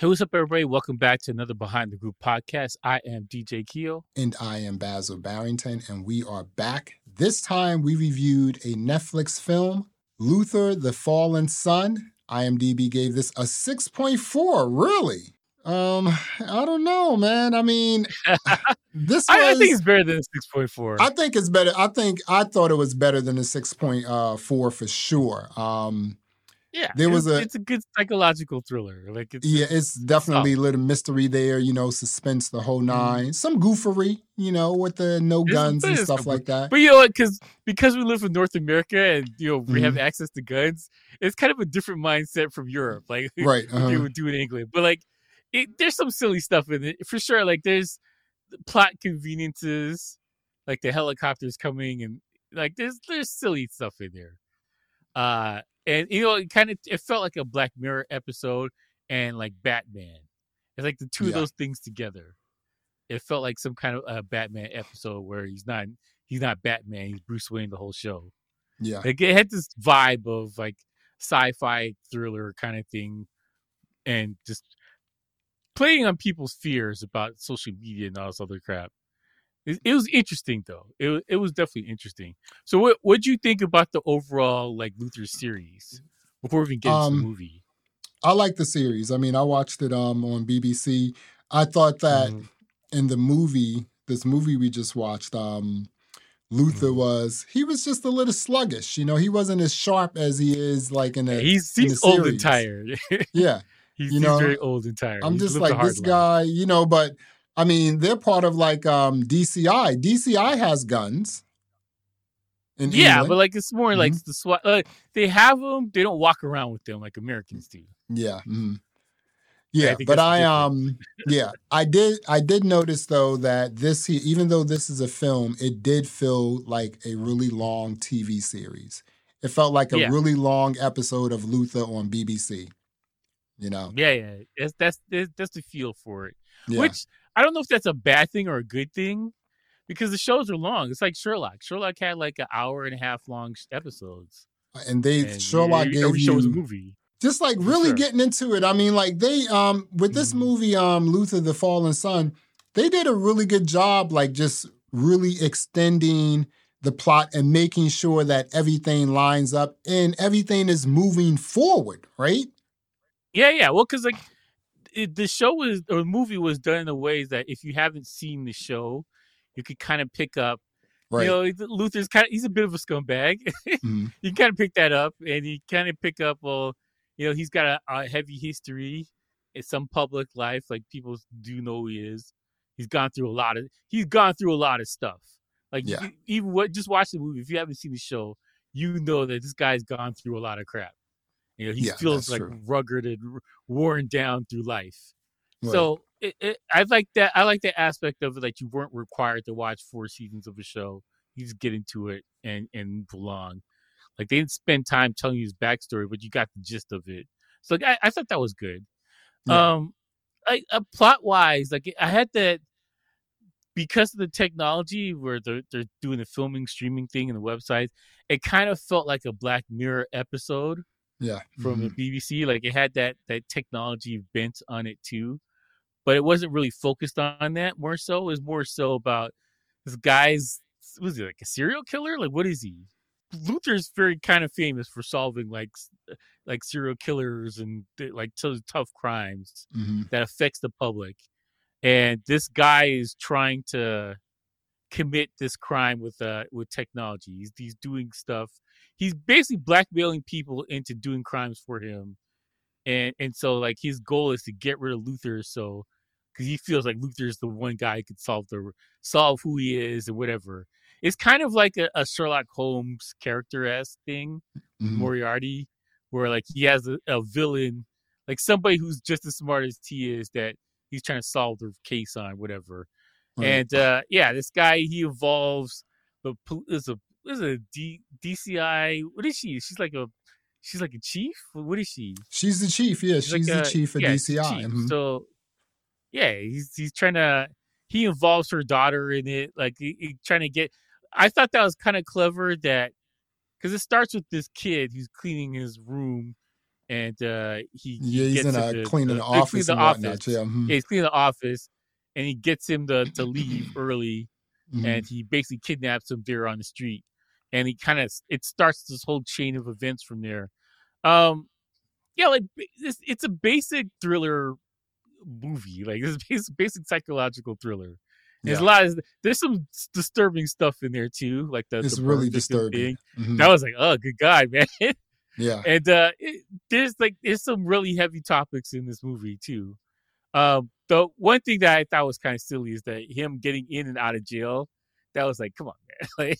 Hey, what's up, everybody? Welcome back to another Behind the Groove podcast. I am DJ Keo. And I am Basil Barrington, and we are back. This time we reviewed a Netflix film, Luther the Fallen Sun. IMDb gave this a 6.4. Really? Um, I don't know, man. I mean, this was, I, think it's better than six point four. I think it's better. I think I thought it was better than a 6.4 uh, for sure. Um, yeah, there was it's, a- it's a good psychological thriller. Like it's yeah, it's definitely a little mystery there. You know, suspense, the whole 9 Some goofery, you know, with the no guns and stuff like that. But you know what? Because because we live in North America and you know we have Mhm. access to guns, it's kind of a different mindset from Europe. Like Right. uh-huh. they would do in England. But like, it, there's some silly stuff in it for sure. Like there's plot conveniences, like the helicopters coming, and like there's there's silly stuff in there. Uh, and you know, it kind of it felt like a Black Mirror episode and like Batman. It's like the two of those things together. It felt like some kind of a Batman episode where he's not he's not Batman, he's Bruce Wayne the whole show. Yeah. Like it had this vibe of like sci-fi thriller kind of thing, and just playing on people's fears about social media and all this other crap. It, it was interesting though. It it was definitely interesting. So what what do you think about the overall like Luther series before we even get into Um, the movie? I like the series. I mean, I watched it um on BBC. I thought that Mhm. in the movie, this movie we just watched, um, Luther Mhm. was he was just a little sluggish. You know, he wasn't as sharp as he is like in a he's in he's old and tired. yeah. he's, You he's know, very old and tired. I'm He's just like this life. guy, you know, but I mean, they're part of like um DCI. DCI has guns. Yeah, England. but like it's more like Mhm. the SWAT. Uh, they have them. They don't walk around with them like Americans do. Yeah. mhm. Yeah, think but I um yeah, I did I did notice though that this even though this is a film, it did feel like a really long TV series. It felt like a Yeah. really long episode of Luther on BBC. You know. Yeah, yeah. That's that's that's, that's the feel for it. Yeah. Which I don't know if that's a bad thing or a good thing, because the shows are long. It's like Sherlock. Sherlock had like an hour and a half long episodes. and they And Sherlock every, gave every show was a movie. just like really sure. getting into it. I mean, like they um with this Mhm. movie, um, Luther the Fallen Sun, they did a really good job, like just really extending the plot and making sure that everything lines up and everything is moving forward, right? Yeah, yeah. Well, because like it, the show was or the movie was done in a ways that if you haven't seen the show, you could kind of pick up. Right. You know, Luther's kind of he's a bit of a scumbag. Mhm. you kind of pick that up, and you kind of pick up. Well, you know, he's got a, a heavy history in some public life. Like people do know who he is. He's gone through a lot of. He's gone through a lot of stuff. Like Yeah. even what just watch the movie. If you haven't seen the show, you know that this guy's gone through a lot of crap. You know, he Yeah, feels like true. rugged and worn down through life. Right. So it, it, I like that. I like that aspect of it. Like you weren't required to watch four seasons of a show. You just get into it and and belong. Like they didn't spend time telling you his backstory, but you got the gist of it. So like, I, I thought that was good. Yeah. Um, I, uh, plot wise, like I had that because of the technology where they're they're doing the filming, streaming thing, and the websites. It kind of felt like a Black Mirror episode yeah. from Mhm. the BBC. Like it had that that technology bent on it too, but it wasn't really focused on that. More so, it was more so about this guy's was he like a serial killer? Like what is he? Luther's very kind of famous for solving like like serial killers and like t- tough crimes Mhm. that affects the public. And this guy is trying to commit this crime with uh with technology. He's, he's doing stuff. He's basically blackmailing people into doing crimes for him. And and so like his goal is to get rid of Luther so because he feels like Luther is the one guy who could solve the solve who he is and whatever. It's kind of like a, a Sherlock Holmes character esque thing. Mhm. Moriarty, where like he has a, a villain, like somebody who's just as smart as he is that he's trying to solve the case on, whatever. Right. And uh yeah, this guy he evolves, pol- is a is a D, DCI. What is she? She's like a she's like a chief. What is she? she's the chief. Yeah, She's she's like the a- chief of yeah, DCI. chief. Mhm. So yeah, he's he's trying to he involves her daughter in it, like he, he trying to get. I thought that was kind of clever that because it starts with this kid who's cleaning his room, and uh, he, he Yeah, he's gets in a cleaning the to clean office the whatnot. office. Yeah. mhm, Yeah, he's cleaning the office, and he gets him to to leave early, mhm. and he basically kidnaps him there on the street, and he kind of it starts this whole chain of events from there. Um, yeah, like it's, it's a basic thriller movie. Like it's basic, basic psychological thriller. There's a lot of there's some disturbing stuff in there too, like the It's the really disturbing. Mhm, That was like, oh, good guy, man. Yeah. and uh it, there's like there's some really heavy topics in this movie too um the one thing that i thought was kind of silly is that him getting in and out of jail that was like come on man like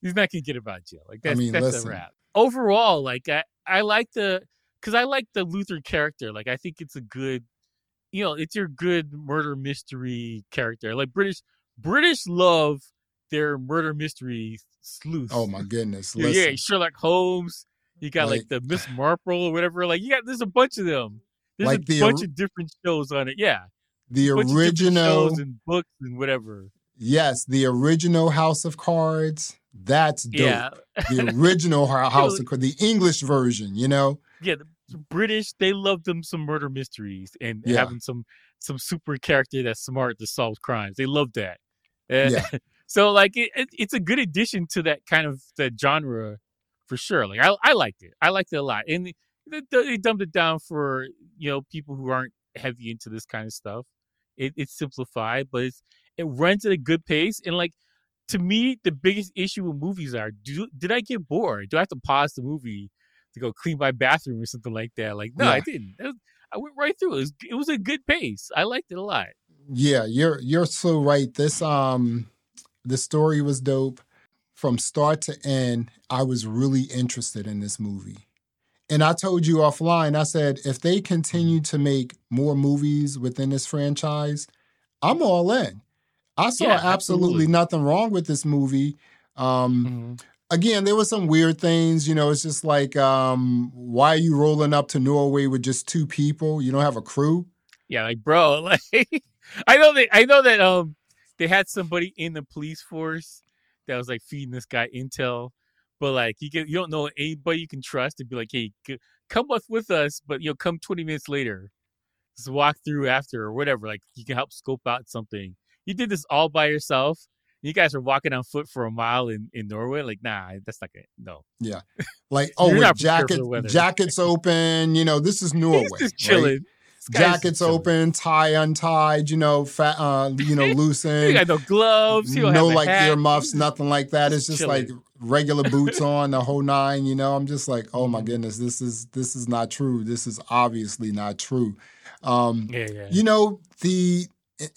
he's not gonna get him out of jail like I that's mean, that's listen. a wrap overall like i i like the because i like the luther character like i think it's a good you know it's your good murder mystery character like british british love their murder mystery sleuth Oh my goodness. yeah, yeah, Sherlock Holmes. You got like, Like- the Miss Marple or whatever. Like you got there's a bunch of them. There's Like a the bunch of different shows on it. Yeah, The original shows and books and whatever. Yes, the original House of Cards. That's dope. Yeah, The original House of Cards, the English version, you know? yeah. The the British they love them some murder mysteries and Yeah. having some some super character that's smart to solve crimes. They love that. Uh, Yeah. so like it, it, it's a good addition to that kind of that genre for sure. Like I I liked it. I liked it a lot. And they, dumbed it down for you know people who aren't heavy into this kind of stuff. It, it's simplified, but it's it runs at a good pace. And like to me, the biggest issue with movies are: do did I get bored? Do I have to pause the movie to go clean my bathroom or something like that? Like no, I didn't. Was- I went right through. It was it was a good pace. I liked it a lot. Yeah, you're you're so right. This um the story was dope. From start to end, I was really interested in this movie. And I told you offline, I said, if they continue to make more movies within this franchise, I'm all in. I saw Yeah, absolutely, absolutely. nothing wrong with this movie. Um, again, there were some weird things. You know, it's just like, um, why are you rolling up to Norway with just two people? You don't have a crew? Yeah, like bro, like I know that I know that um they had somebody in the police force that was like feeding this guy intel, but like you get you don't know anybody you can trust to be like, hey, come with with us, but you know, come twenty minutes later, just walk through after or whatever. Like you can help scope out something. You did this all by yourself. You guys are walking on foot for a mile in, in Norway. Like, nah, that's not gonna no. Yeah. Like, oh, with not jacket, jackets open. You know, this is Norway. He's just chilling. Just Jackets chilling. open, tie untied. You know, fat. Uh, you know, loosened. got no gloves. No like hat. earmuffs, nothing like that. It's just just like chilling. Regular boots on, the whole nine. You know, I'm just like, oh my Mhm. goodness, this is this is not true. This is obviously not true. Um, Yeah, yeah. you know the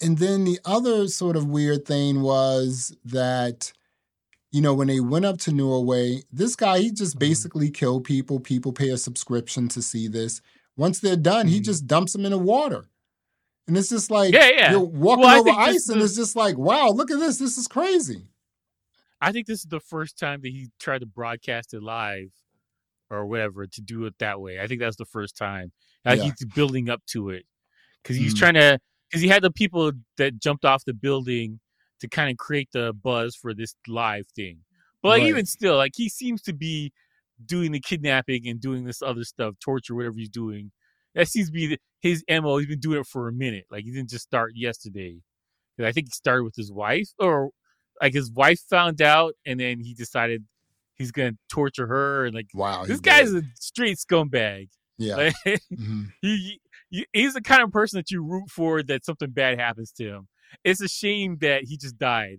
and then the other sort of weird thing was that you know when they went up to norway this guy he just Mhm. basically killed people people pay a subscription to see this once they're done he Mhm. just dumps them in the water and it's just like Yeah, yeah. you're walking Well, over ice and is- it's just like wow look at this this is crazy I think this is the first time that he tried to broadcast it live or whatever to do it that way. I think that's the first time. Like Yeah. he's building up to it because he's Mhm. trying to because he had the people that jumped off the building to kind of create the buzz for this live thing. But like Right. even still, like he seems to be doing the kidnapping and doing this other stuff, torture, whatever he's doing. That seems to be the, his mo. He's been doing it for a minute. Like he didn't just start yesterday. I think he started with his wife, or like his wife found out, and then he decided he's gonna torture her. And like wow this guy's did. a straight scumbag. yeah Like, Mhm. he, he he's the kind of person that you root for that something bad happens to him. It's a shame that he just died,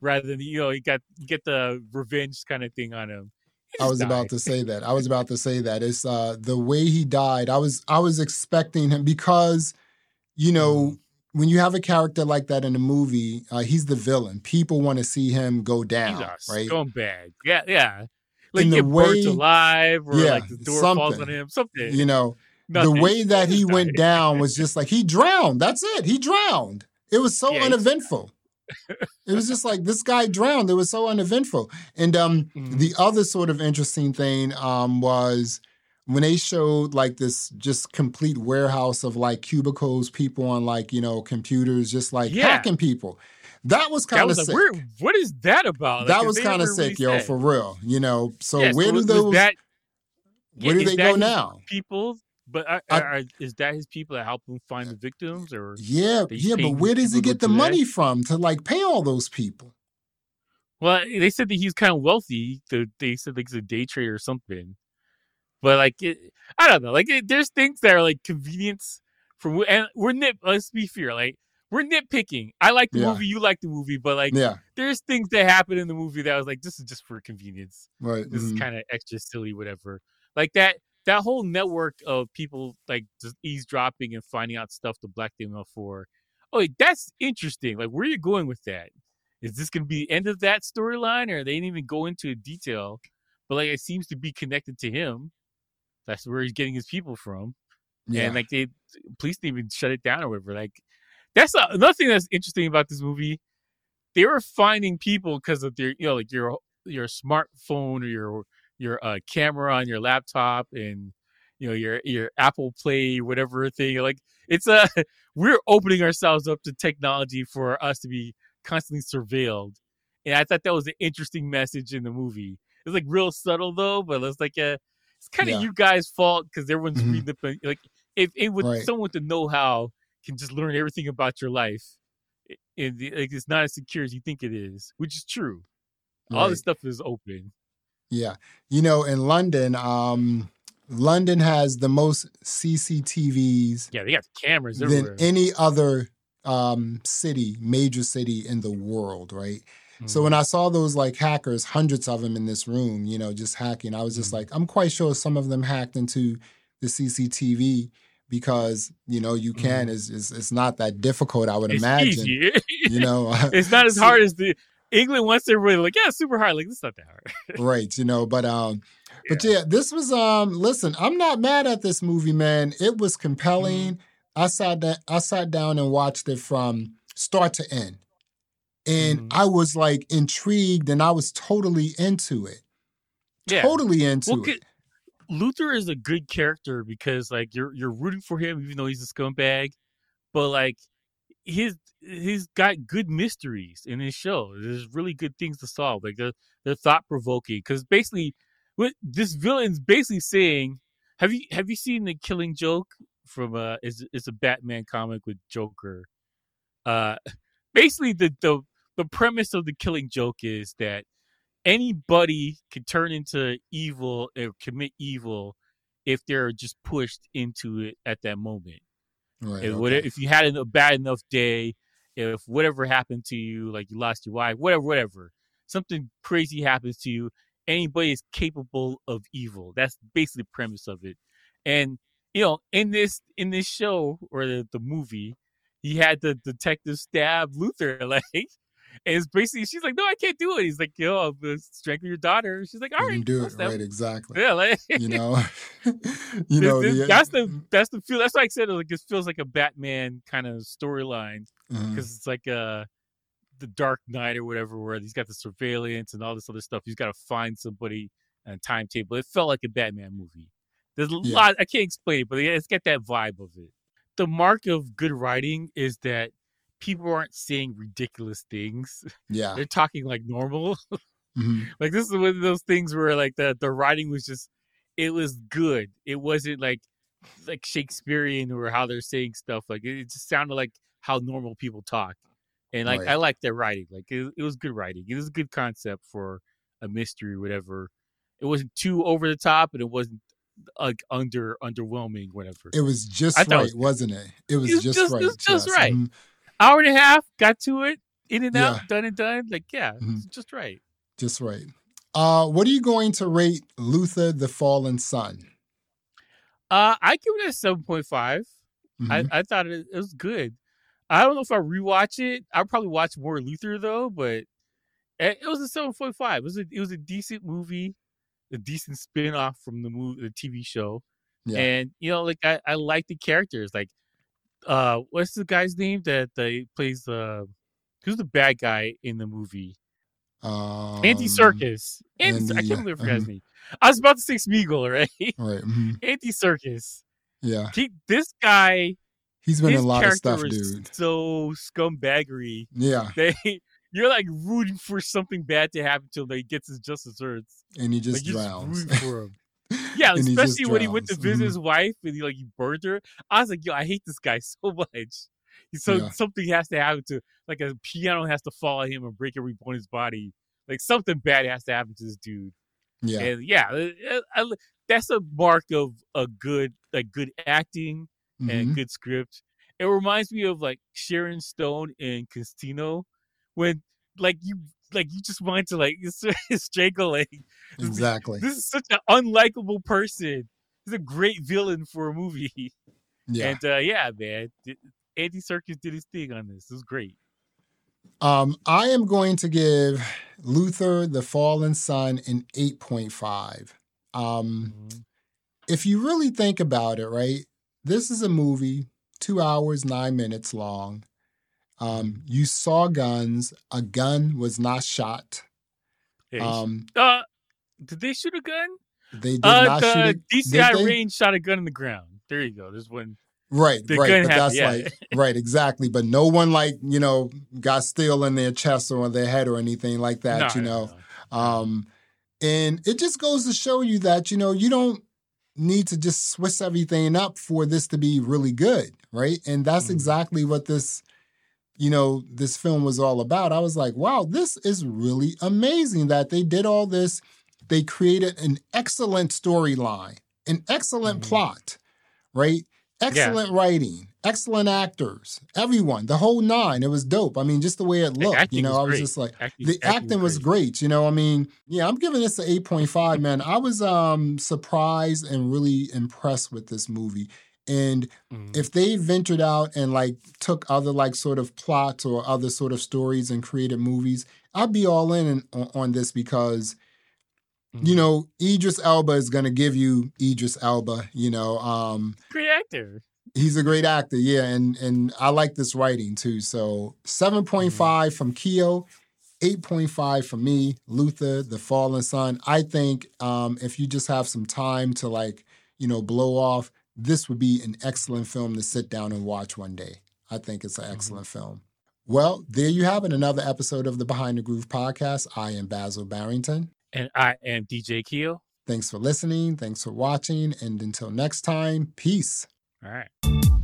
rather than you know he got you get the revenge kind of thing on him. I was about to say that. I was about to say that. It's uh the way he died. I was I was expecting him because you know Mm-hmm. When you have a character like that in a movie, uh, he's the villain. People want to see him go down, right? scumbag. Yeah, yeah. Like In the get way- alive, or yeah, like the door falls on him. Something. You know, Nothing. the way that he went down was just like he drowned. That's it. He drowned. It was so Yeah, uneventful. it was just like this guy drowned. It was so uneventful. And um Mhm. the other sort of interesting thing um was when they showed like this just complete warehouse of like cubicles, people on like, you know, computers just like Yeah. hacking people. That was kind of was like, sick. what is that about? Like, that was kind of sick, yo, for real. You know, so Yeah, where do was- was those that Where do they go now? People, but uh, are, I- are, is that his people that help him find the victims, or Yeah, yeah, but where does he get the do that? money from to like pay all those people? well, they said that he's kind of wealthy. They, they said like he's a day trader or something. But like, it, I don't know. Like, it, there's things that are like convenience from, and we're nit. Let's be fair. Like, we're nitpicking. I like the Yeah. movie, you like the movie, but like, Yeah, there's things that happen in the movie that I was like, this is just for convenience. right. This mhm. is kind of extra silly, whatever. Like that that whole network of people like just eavesdropping and finding out stuff to black them up for. Oh, wait, that's interesting. Like, where are you going with that? Is this going to be the end of that storyline, or they didn't even go into detail? But like, it seems to be connected to him. That's where he's getting his people from yeah. and like they police didn't even shut it down or whatever. Like that's a, another thing that's interesting about this movie. They were finding people because of their, you know, like your your smartphone or your your uh, camera on your laptop and you know your your Apple Play whatever thing. Like it's a we're opening ourselves up to technology for us to be constantly surveilled. And I thought that was an interesting message in the movie. It's like real subtle though, but it's like a it's kind of Yeah. you guys' fault because everyone's Mhm. reading the like if it would Right. someone with the know how can just learn everything about your life. it- like it's not as secure as you think it is, which is true. All this stuff is open. Yeah. You know, in London, um, London has the most CCTVs Yeah, they got cameras than any other um, city, major city in the world, right? So when I saw those like hackers, hundreds of them in this room, you know, just hacking, I was just Mhm. like, I'm quite sure some of them hacked into the CCTV because you know you can. Mhm. Is is it's not that difficult, I would it's imagine. You know, it's not as hard as the England wants everybody like, yeah, it's super hard. Like, this is not that hard. right? You know, but um, but yeah, this was um. Listen, I'm not mad at this movie, man. It was compelling. Mm-hmm. I sat that I sat down and watched it from start to end, and Mhm. I was like intrigued, and I was totally into it. Yeah. Totally into Well, it. Luther is a good character because like you're you're rooting for him even though he's a scumbag, but like his he's got good mysteries in his show. There's really good things to solve. Like they're they're thought provoking because basically what this villain's basically saying. Have you have you seen the Killing Joke from uh it's it's a Batman comic with Joker. Uh basically the the the premise of the Killing Joke is that anybody can turn into evil or commit evil if they're just pushed into it at that moment. Right. If, okay. what- if you had a bad enough day, if whatever happened to you, like you lost your wife, whatever, whatever, something crazy happens to you, anybody is capable of evil. That's basically the premise of it. And you know, in this in this show or the, the movie, he had the detective stab Luther, like, and it's basically she's like, "No, I can't do it." He's like, "Yo, I'm gonna strangle your daughter." She's like, "All You right, can do it right, exactly. Yeah, like You know, you know this- the, that's the that's the feel. That's why I said like this feels like a Batman kind of storyline because it's like uh the Dark Knight or whatever, where he's got the surveillance and all this other stuff. He's got to find somebody and timetable. It felt like a Batman movie. There's a Yeah. lot I can't explain it, but it's got that vibe of it. The mark of good writing is that people aren't saying ridiculous things. yeah. They're talking like normal. Mhm. like this is one of those things where like the the writing was just it was good. It wasn't like like Shakespearean or how they're saying stuff. Like it, it just sounded like how normal people talk. And like. I like their writing. Like it, it was good writing. It was a good concept for a mystery, or whatever. It wasn't too over the top, and it wasn't like under underwhelming, whatever. It was just I thought it right, was- not it? It was It was just, just- right. it was just yes. right. Mhm. Hour and a half, got to it, in and out, Yeah. done and done. Like yeah, Mhm. just right. Just right. Uh, what are you going to rate Luther the Fallen Sun? Uh, I give it a seven point five. Mhm. I, I thought it, it was good. I don't know if I rewatch it. I'll probably watch more Luther though, but it, it was a seven point five. It was a it was a decent movie, a decent spin off from the movie, the TV show, yeah. and you know, like I, I like the characters. Like, uh, what's the guy's name that that plays uh, who's the bad guy in the movie? um, Andy Serkis. Andy, I can't believe I forgot his mhm. name. I was about to say Smeagol, right? Right. mhm. Andy Serkis. Yeah. He, this guy He's been a lot of stuff, dude. so scumbaggery. Yeah. They you're like rooting for something bad to happen till he gets his just desserts. And he just you're drowns. just rooting for him. Yeah, And he especially when he went to visit Mhm. his wife and he like he burned her. I was like, yo, I hate this guy so much. So Yeah. something has to happen to like a piano has to fall on him and break every bone in his body. Like something bad has to happen to this dude. Yeah. And yeah, uh, I- I- that's a mark of a good like good acting Mhm. and good script. It reminds me of like Sharon Stone and Casino when like you like you just want to like strangle like Exactly. this is such an unlikable person. He's a great villain for a movie. Yeah. And uh, yeah, man, Andy Serkis did his thing on this. It was great. Um, I am going to give Luther the Fallen Sun an 8.5. Um, Mhm. if you really think about it, right, this is a movie, two hours, nine minutes long. Um, you saw guns, a gun was not shot. Um, uh, did they shoot a gun? they did Uh, not shoot the. DCI Did range shot a gun in the ground. There you go. There's one. Right, right. But that's yeah. like right, exactly. But no one like, you know, got steel in their chest or on their head or anything like that, No, you know. no. Um, and it just goes to show you that, you know, you don't need to just Swiss everything up for this to be really good, right? And that's Mhm. exactly what this, you know, this film was all about. I was like, wow, this is really amazing that they did all this. They created an excellent storyline, an excellent Mhm. plot, right? Excellent writing, excellent actors, everyone, the whole nine. It was dope. I mean, just the way it looked, you know, I was great. just like, Acting, the acting was great. You know, I mean, yeah, I'm giving this an 8.5, man. I was um surprised and really impressed with this movie. And Mhm. if they ventured out and like took other like sort of plots or other sort of stories and created movies, I'd be all in on, on this because you Mhm. know Idris Elba is gonna give you Idris Elba. You know, um, great actor. he's a great actor, yeah, and and I like this writing too. So seven point five from Keo, eight point five from me, Luther, The Fallen Sun. I think um, if you just have some time to like you know blow off, this would be an excellent film to sit down and watch one day. I think it's an mm-hmm. excellent film. Well, there you have it. Another episode of the Behind the Groove podcast. I am Basil Barrington. And I am DJ Keo. Thanks for listening. Thanks for watching. And until next time, peace. All right.